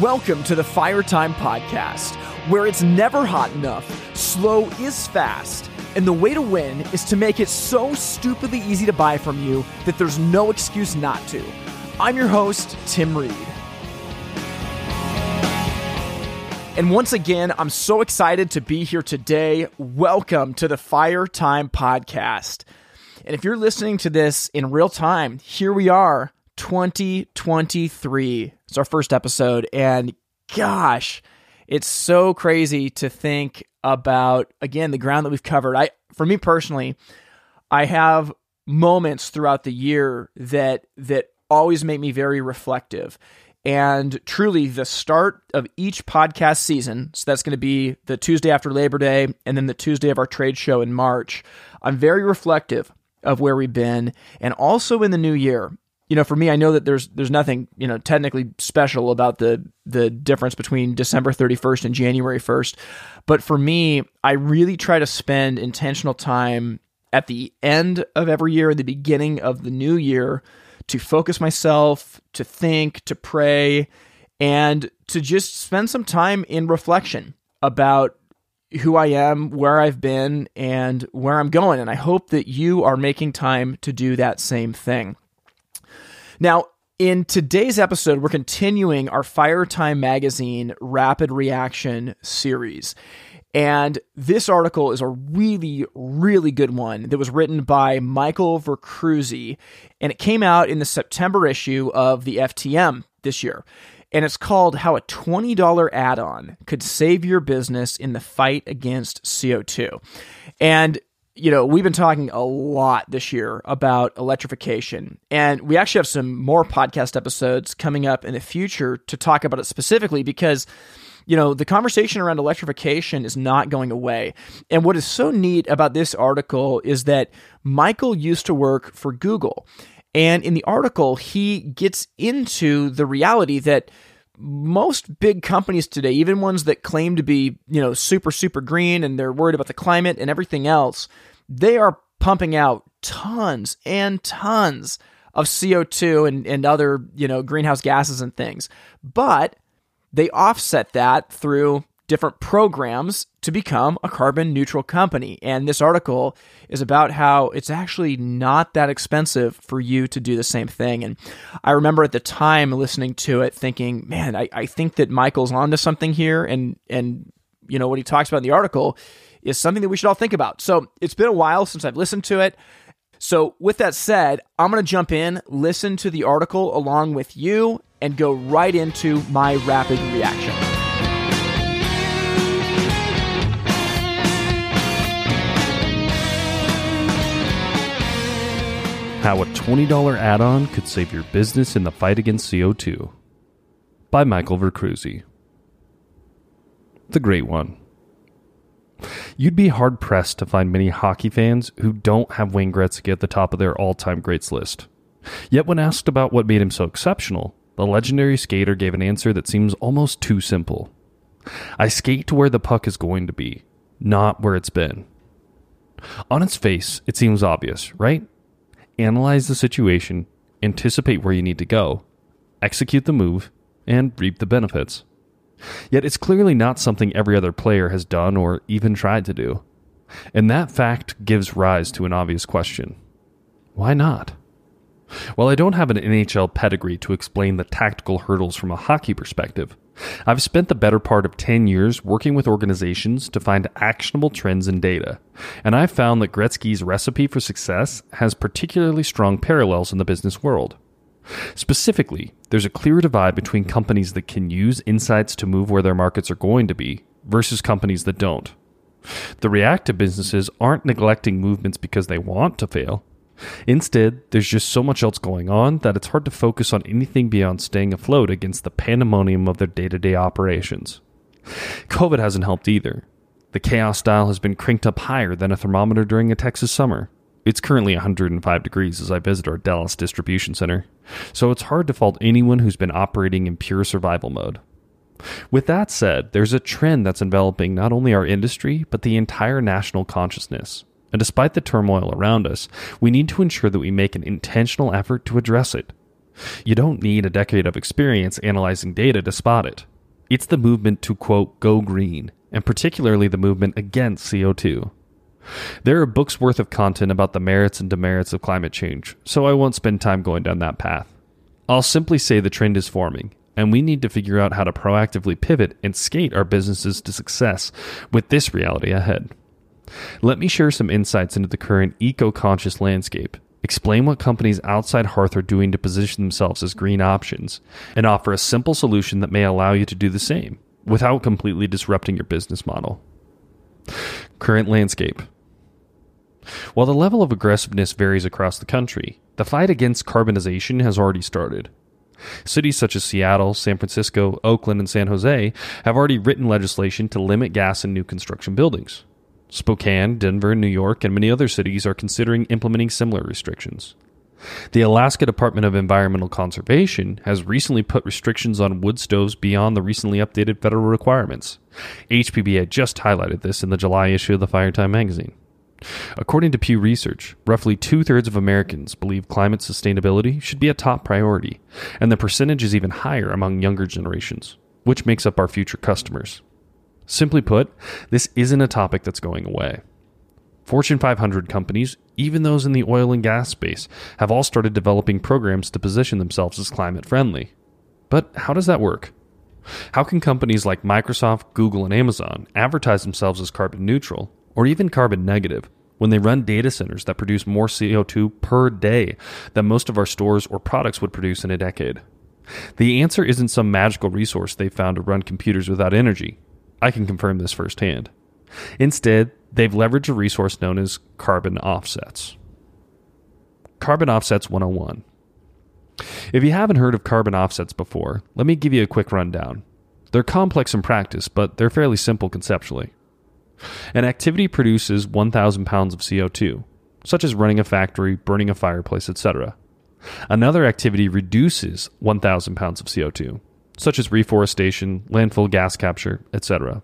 Welcome to the Fire Time Podcast, where it's never hot enough, slow is fast, and the way to win is to make it so stupidly easy to buy from you that there's no excuse not to. I'm your host, Tim Reed. And once again, I'm so excited to be here today. Welcome to the Fire Time Podcast. And if you're listening to this in real time, here we are, 2023. It's our first episode. And gosh, it's so crazy to think about, again, the ground that we've covered. I, for me personally, I have moments throughout the year that, that always make me very reflective. And truly, the start of each podcast season, so that's going to be the Tuesday after Labor Day and then the Tuesday of our trade show in March, I'm very reflective of where we've been and also in the new year you know, for me, I know that there's there's nothing you know technically special about the the difference between December 31st and January 1st, but for me, I really try to spend intentional time at the end of every year the beginning of the new year to focus myself, to think, to pray, and to just spend some time in reflection about who I am, where I've been, and where I'm going. And I hope that you are making time to do that same thing. Now, in today's episode, we're continuing our Fire Time Magazine Rapid Reaction series. And this article is a really, really good one that was written by Michael Verkruyse, and it came out in the September issue of the FTM this year. And it's called How a $20 Add on Could Save Your Business in the Fight Against CO2. And you know, we've been talking a lot this year about electrification, and we actually have some more podcast episodes coming up in the future to talk about it specifically because, you know, the conversation around electrification is not going away. And what is so neat about this article is that Michael used to work for Google. And in the article, he gets into the reality that most big companies today, even ones that claim to be, you know, super, super green and they're worried about the climate and everything else, they are pumping out tons and tons of CO2 and, and other, you know, greenhouse gases and things. But they offset that through different programs to become a carbon neutral company. And this article is about how it's actually not that expensive for you to do the same thing. And I remember at the time listening to it thinking, man, I, I think that Michael's onto something here. And, and, you know, what he talks about in the article is something that we should all think about. So it's been a while since I've listened to it. So, with that said, I'm going to jump in, listen to the article along with you, and go right into my rapid reaction. How a $20 add on could save your business in the fight against CO2 by Michael Verkruyse. The Great One. You'd be hard pressed to find many hockey fans who don't have Wayne Gretzky at the top of their all time greats list. Yet, when asked about what made him so exceptional, the legendary skater gave an answer that seems almost too simple I skate to where the puck is going to be, not where it's been. On its face, it seems obvious, right? Analyze the situation, anticipate where you need to go, execute the move, and reap the benefits. Yet it's clearly not something every other player has done or even tried to do. And that fact gives rise to an obvious question why not? While I don't have an NHL pedigree to explain the tactical hurdles from a hockey perspective, I've spent the better part of 10 years working with organizations to find actionable trends in data, and I've found that Gretzky's recipe for success has particularly strong parallels in the business world. Specifically, there's a clear divide between companies that can use insights to move where their markets are going to be versus companies that don't. The reactive businesses aren't neglecting movements because they want to fail. Instead, there's just so much else going on that it's hard to focus on anything beyond staying afloat against the pandemonium of their day to day operations. COVID hasn't helped either. The chaos dial has been cranked up higher than a thermometer during a Texas summer. It's currently 105 degrees as I visit our Dallas distribution center, so it's hard to fault anyone who's been operating in pure survival mode. With that said, there's a trend that's enveloping not only our industry, but the entire national consciousness. And despite the turmoil around us, we need to ensure that we make an intentional effort to address it. You don't need a decade of experience analyzing data to spot it. It's the movement to quote, go green, and particularly the movement against CO2. There are books worth of content about the merits and demerits of climate change, so I won't spend time going down that path. I'll simply say the trend is forming, and we need to figure out how to proactively pivot and skate our businesses to success with this reality ahead. Let me share some insights into the current eco conscious landscape, explain what companies outside Hearth are doing to position themselves as green options, and offer a simple solution that may allow you to do the same without completely disrupting your business model. Current landscape. While the level of aggressiveness varies across the country, the fight against carbonization has already started. Cities such as Seattle, San Francisco, Oakland, and San Jose have already written legislation to limit gas in new construction buildings. Spokane, Denver, New York, and many other cities are considering implementing similar restrictions. The Alaska Department of Environmental Conservation has recently put restrictions on wood stoves beyond the recently updated federal requirements. HPBA just highlighted this in the July issue of the Fire Time magazine. According to Pew Research, roughly two thirds of Americans believe climate sustainability should be a top priority, and the percentage is even higher among younger generations, which makes up our future customers. Simply put, this isn't a topic that's going away. Fortune 500 companies, even those in the oil and gas space, have all started developing programs to position themselves as climate friendly. But how does that work? How can companies like Microsoft, Google, and Amazon advertise themselves as carbon neutral or even carbon negative when they run data centers that produce more CO2 per day than most of our stores or products would produce in a decade? The answer isn't some magical resource they found to run computers without energy. I can confirm this firsthand. Instead, they've leveraged a resource known as carbon offsets. Carbon Offsets 101. If you haven't heard of carbon offsets before, let me give you a quick rundown. They're complex in practice, but they're fairly simple conceptually. An activity produces 1,000 pounds of CO2, such as running a factory, burning a fireplace, etc. Another activity reduces 1,000 pounds of CO2, such as reforestation, landfill gas capture, etc.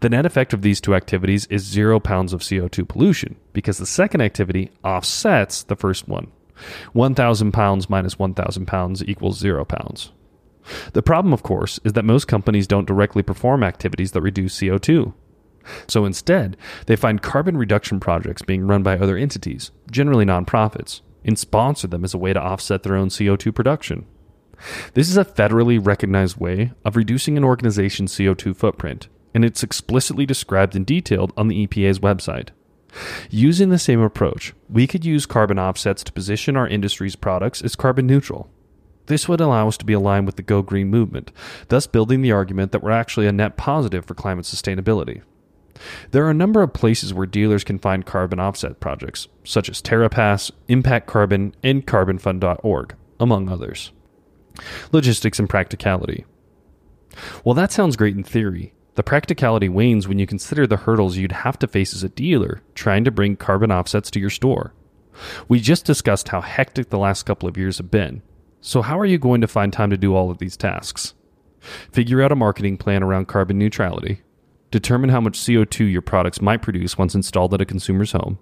The net effect of these two activities is zero pounds of CO2 pollution because the second activity offsets the first one. 1,000 pounds minus 1,000 pounds equals zero pounds. The problem, of course, is that most companies don't directly perform activities that reduce CO2. So instead, they find carbon reduction projects being run by other entities, generally nonprofits, and sponsor them as a way to offset their own CO2 production. This is a federally recognized way of reducing an organization's CO2 footprint, and it's explicitly described and detailed on the EPA's website. Using the same approach, we could use carbon offsets to position our industry's products as carbon neutral. This would allow us to be aligned with the Go Green movement, thus building the argument that we're actually a net positive for climate sustainability. There are a number of places where dealers can find carbon offset projects, such as TerraPass, Impact Carbon, and CarbonFund.org, among others. Logistics and practicality. Well, that sounds great in theory. The practicality wanes when you consider the hurdles you'd have to face as a dealer trying to bring carbon offsets to your store. We just discussed how hectic the last couple of years have been. So, how are you going to find time to do all of these tasks? Figure out a marketing plan around carbon neutrality. Determine how much CO2 your products might produce once installed at a consumer's home.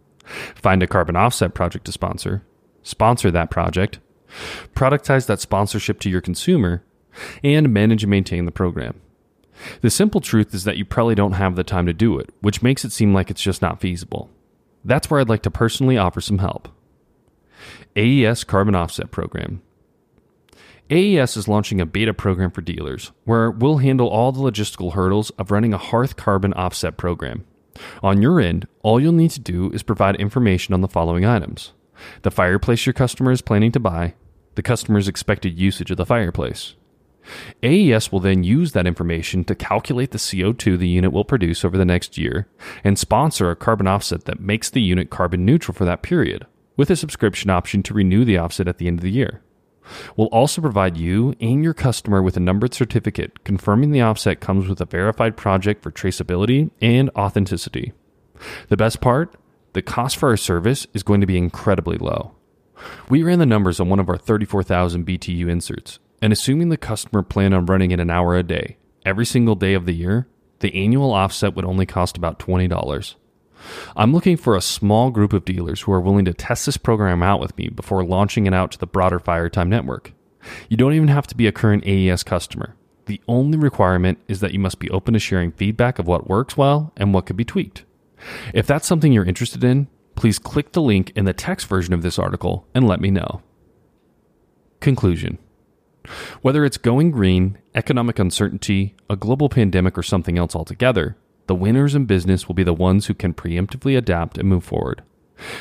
Find a carbon offset project to sponsor. Sponsor that project productize that sponsorship to your consumer, and manage and maintain the program. The simple truth is that you probably don't have the time to do it, which makes it seem like it's just not feasible. That's where I'd like to personally offer some help. AES Carbon Offset Program. AES is launching a beta program for dealers where we'll handle all the logistical hurdles of running a Hearth carbon offset program. On your end, all you'll need to do is provide information on the following items the fireplace your customer is planning to buy, the customer's expected usage of the fireplace. AES will then use that information to calculate the CO2 the unit will produce over the next year and sponsor a carbon offset that makes the unit carbon neutral for that period, with a subscription option to renew the offset at the end of the year. We'll also provide you and your customer with a numbered certificate confirming the offset comes with a verified project for traceability and authenticity. The best part? The cost for our service is going to be incredibly low. We ran the numbers on one of our 34,000 BTU inserts, and assuming the customer planned on running it an hour a day, every single day of the year, the annual offset would only cost about $20. I'm looking for a small group of dealers who are willing to test this program out with me before launching it out to the broader Firetime network. You don't even have to be a current AES customer. The only requirement is that you must be open to sharing feedback of what works well and what could be tweaked. If that's something you're interested in, please click the link in the text version of this article and let me know. Conclusion Whether it's going green, economic uncertainty, a global pandemic, or something else altogether, the winners in business will be the ones who can preemptively adapt and move forward.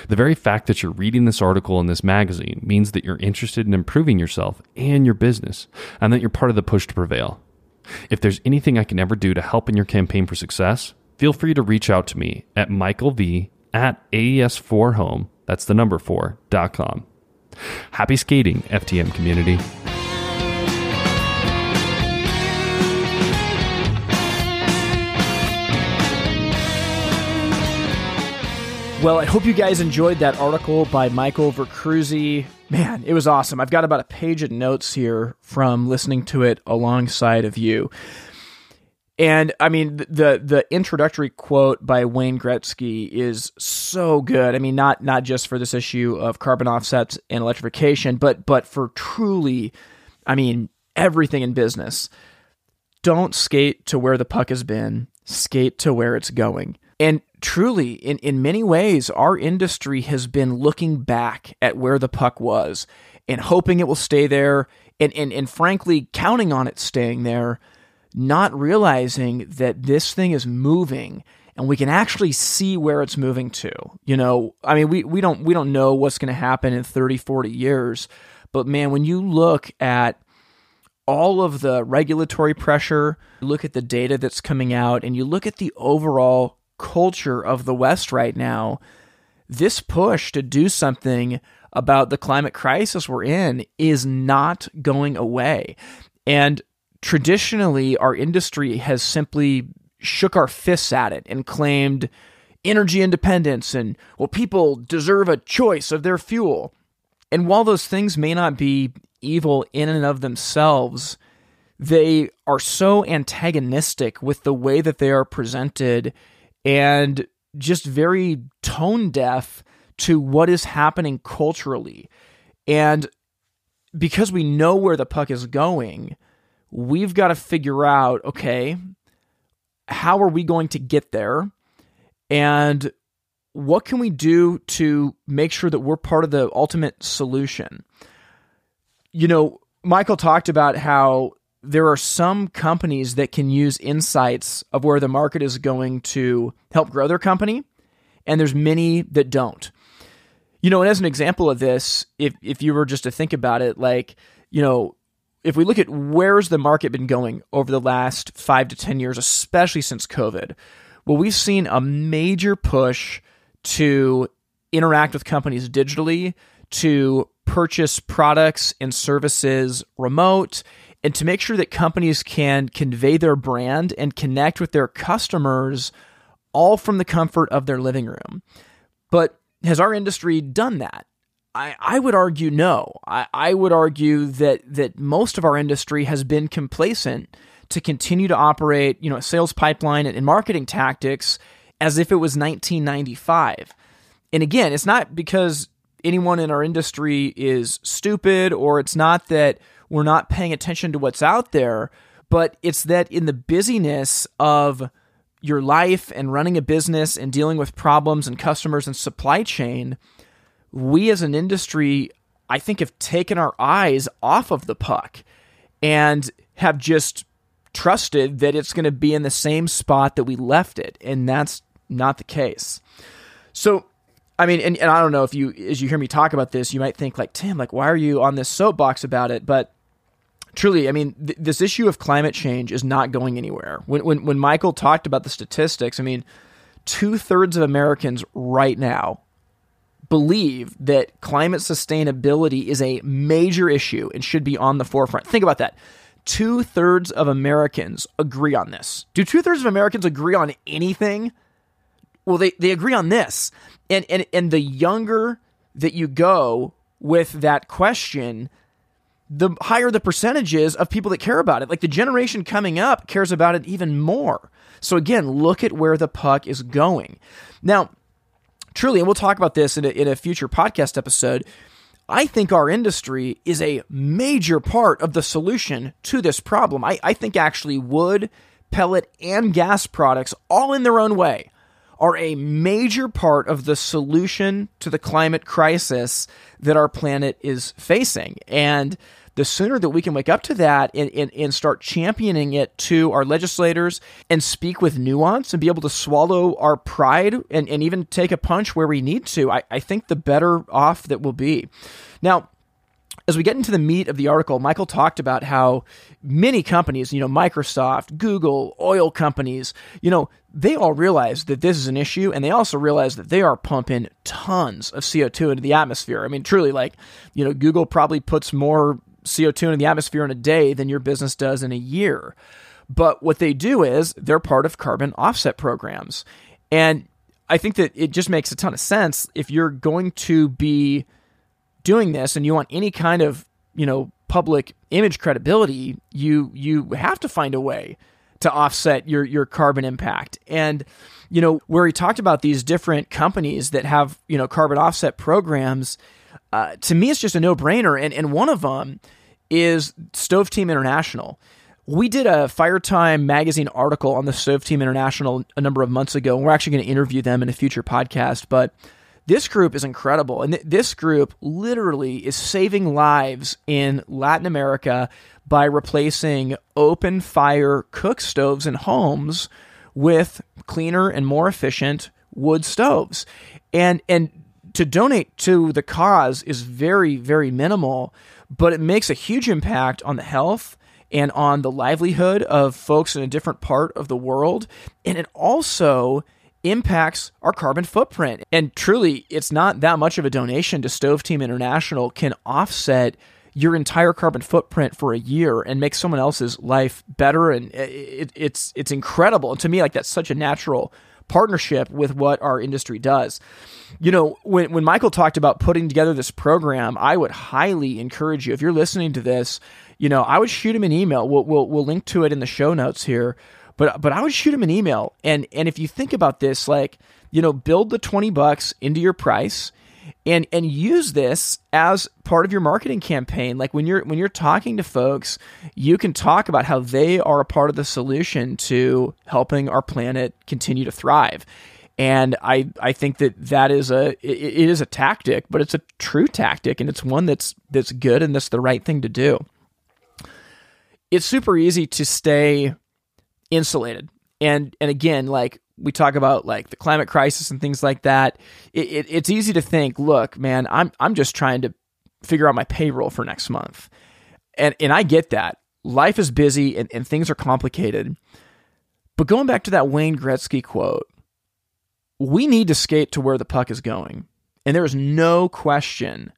The very fact that you're reading this article in this magazine means that you're interested in improving yourself and your business, and that you're part of the push to prevail. If there's anything I can ever do to help in your campaign for success, feel free to reach out to me at Michael V at AES4home, that's the number 4.com. Happy skating, FTM community. Well, I hope you guys enjoyed that article by Michael Verkruyse. Man, it was awesome. I've got about a page of notes here from listening to it alongside of you. And I mean, the the introductory quote by Wayne Gretzky is so good. I mean, not not just for this issue of carbon offsets and electrification, but but for truly, I mean, everything in business. Don't skate to where the puck has been. Skate to where it's going. And truly, in, in many ways, our industry has been looking back at where the puck was and hoping it will stay there and, and, and frankly counting on it staying there, not realizing that this thing is moving and we can actually see where it's moving to. You know, I mean, we, we don't we don't know what's going to happen in 30, 40 years, but man, when you look at all of the regulatory pressure, look at the data that's coming out, and you look at the overall culture of the West right now, this push to do something about the climate crisis we're in is not going away. And traditionally, our industry has simply shook our fists at it and claimed energy independence and, well, people deserve a choice of their fuel. And while those things may not be evil in and of themselves, they are so antagonistic with the way that they are presented and just very tone deaf to what is happening culturally. And because we know where the puck is going, we've got to figure out okay, how are we going to get there? And what can we do to make sure that we're part of the ultimate solution? You know, Michael talked about how there are some companies that can use insights of where the market is going to help grow their company, and there's many that don't. You know, and as an example of this, if if you were just to think about it, like, you know, if we look at where's the market been going over the last five to 10 years, especially since COVID, well, we've seen a major push to interact with companies digitally, to purchase products and services remote, and to make sure that companies can convey their brand and connect with their customers all from the comfort of their living room. But has our industry done that? I, I would argue no. I, I would argue that that most of our industry has been complacent to continue to operate, you know, sales pipeline and marketing tactics as if it was 1995. And again, it's not because anyone in our industry is stupid or it's not that we're not paying attention to what's out there, but it's that in the busyness of your life and running a business and dealing with problems and customers and supply chain, we as an industry, I think, have taken our eyes off of the puck and have just trusted that it's going to be in the same spot that we left it. And that's not the case. So, I mean, and, and I don't know if you, as you hear me talk about this, you might think like, Tim, like, why are you on this soapbox about it? But truly, I mean, th- this issue of climate change is not going anywhere. When, when, when Michael talked about the statistics, I mean, two thirds of Americans right now believe that climate sustainability is a major issue and should be on the forefront. Think about that. Two thirds of Americans agree on this. Do two thirds of Americans agree on anything? Well, they, they agree on this. And, and, and the younger that you go with that question, the higher the percentages of people that care about it. Like the generation coming up cares about it even more. So again, look at where the puck is going. Now, truly, and we'll talk about this in a, in a future podcast episode. I think our industry is a major part of the solution to this problem. I, I think actually wood, pellet, and gas products, all in their own way, are a major part of the solution to the climate crisis that our planet is facing. And the sooner that we can wake up to that and, and, and start championing it to our legislators and speak with nuance and be able to swallow our pride and, and even take a punch where we need to, I, I think the better off that we'll be. Now, as we get into the meat of the article, Michael talked about how many companies, you know, Microsoft, Google, oil companies, you know, they all realize that this is an issue and they also realize that they are pumping tons of CO2 into the atmosphere. I mean, truly, like, you know, Google probably puts more CO2 into the atmosphere in a day than your business does in a year. But what they do is they're part of carbon offset programs. And I think that it just makes a ton of sense if you're going to be doing this and you want any kind of, you know, public image credibility, you you have to find a way to offset your your carbon impact. And you know, where he talked about these different companies that have, you know, carbon offset programs, uh, to me it's just a no-brainer and and one of them is Stove Team International. We did a Fire Time magazine article on the Stove Team International a number of months ago, and we're actually going to interview them in a future podcast. But this group is incredible. And th- this group literally is saving lives in Latin America by replacing open fire cook stoves in homes with cleaner and more efficient wood stoves. And and to donate to the cause is very very minimal, but it makes a huge impact on the health and on the livelihood of folks in a different part of the world. And it also impacts our carbon footprint. And truly, it's not that much of a donation to Stove Team International can offset your entire carbon footprint for a year and make someone else's life better. And it, it's it's incredible. And to me, like that's such a natural partnership with what our industry does. You know, when when Michael talked about putting together this program, I would highly encourage you if you're listening to this. You know, I would shoot him an email. We'll, we'll, we'll link to it in the show notes here but but I would shoot him an email, and and if you think about this, like you know, build the twenty bucks into your price, and and use this as part of your marketing campaign. Like when you're when you're talking to folks, you can talk about how they are a part of the solution to helping our planet continue to thrive. And I, I think that that is a it, it is a tactic, but it's a true tactic, and it's one that's that's good and that's the right thing to do. It's super easy to stay insulated. And and again, like we talk about like the climate crisis and things like that, it, it, it's easy to think, look, man, I'm I'm just trying to figure out my payroll for next month. And and I get that. Life is busy and, and things are complicated. But going back to that Wayne Gretzky quote, we need to skate to where the puck is going. And there is no question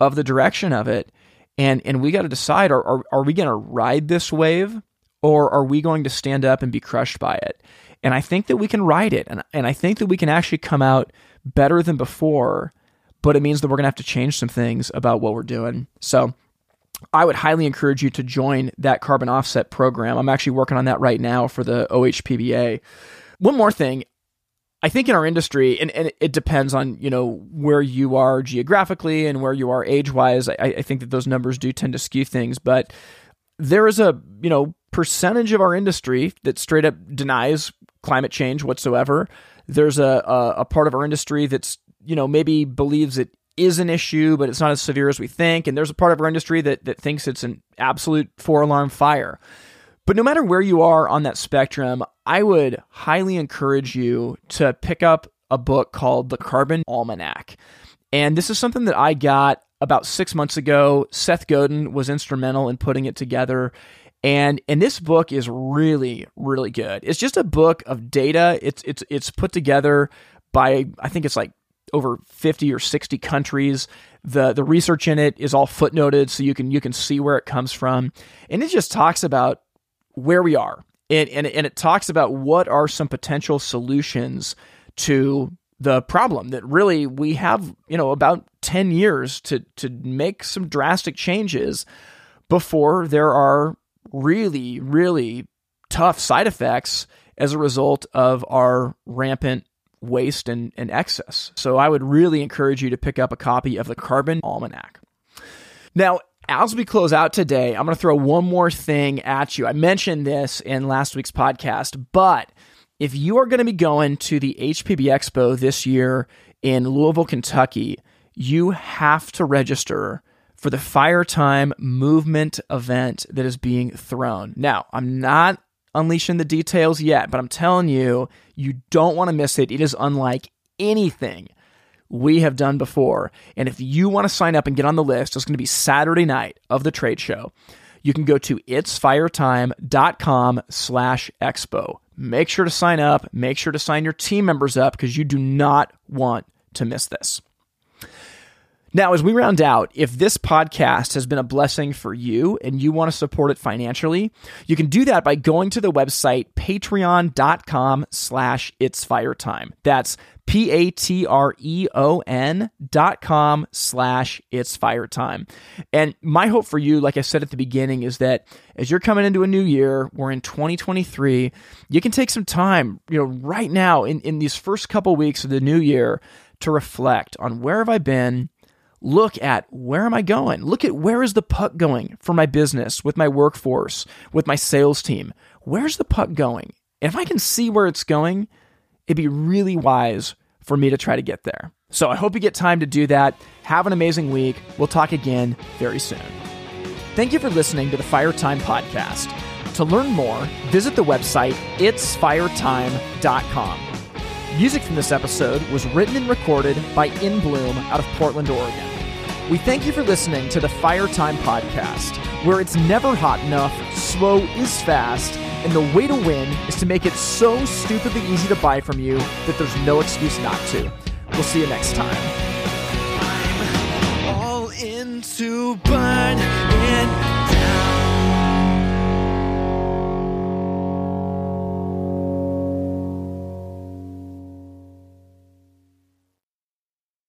of the direction of it. And and we got to decide are, are, are we going to ride this wave or are we going to stand up and be crushed by it? And I think that we can ride it. And, and I think that we can actually come out better than before, but it means that we're going to have to change some things about what we're doing. So I would highly encourage you to join that carbon offset program. I'm actually working on that right now for the OHPBA. One more thing. I think in our industry, and, and it depends on you know where you are geographically and where you are age wise. I, I think that those numbers do tend to skew things, but there is a you know percentage of our industry that straight up denies climate change whatsoever. There's a, a, a part of our industry that's you know maybe believes it is an issue, but it's not as severe as we think. And there's a part of our industry that that thinks it's an absolute four alarm fire. But no matter where you are on that spectrum, I would highly encourage you to pick up a book called The Carbon Almanac. And this is something that I got about six months ago. Seth Godin was instrumental in putting it together. And and this book is really really good. It's just a book of data. It's it's it's put together by I think it's like over 50 or 60 countries. The the research in it is all footnoted so you can you can see where it comes from. And it just talks about where we are. And and, and it talks about what are some potential solutions to the problem that really we have, you know, about 10 years to to make some drastic changes before there are really really tough side effects as a result of our rampant waste and, and excess. So I would really encourage you to pick up a copy of the Carbon Almanac. Now, as we close out today, I'm going to throw one more thing at you. I mentioned this in last week's podcast, but if you are going to be going to the HPB Expo this year in Louisville, Kentucky, you have to register for the Fire Time movement event that is being thrown. Now, I'm not unleashing the details yet, but I'm telling you, you don't want to miss it. It is unlike anything we have done before. And if you want to sign up and get on the list, it's going to be Saturday night of the trade show. You can go to itsfiretime.com slash expo. Make sure to sign up. Make sure to sign your team members up because you do not want to miss this. Now, as we round out, if this podcast has been a blessing for you and you want to support it financially, you can do that by going to the website patreon.com slash it's fire time. That's P-A-T-R-E-O-N dot com slash it's fire time. And my hope for you, like I said at the beginning, is that as you're coming into a new year, we're in 2023, you can take some time, you know, right now in, in these first couple weeks of the new year to reflect on where have I been, look at where am I going? Look at where is the puck going for my business, with my workforce, with my sales team? Where's the puck going? If I can see where it's going, it'd be really wise for me to try to get there. So I hope you get time to do that. Have an amazing week. We'll talk again very soon. Thank you for listening to the Fire Time Podcast. To learn more, visit the website itsfiretime.com. Music from this episode was written and recorded by In Bloom out of Portland, Oregon. We thank you for listening to the Fire Time Podcast, where it's never hot enough, slow is fast, and the way to win is to make it so stupidly easy to buy from you that there's no excuse not to. We'll see you next time.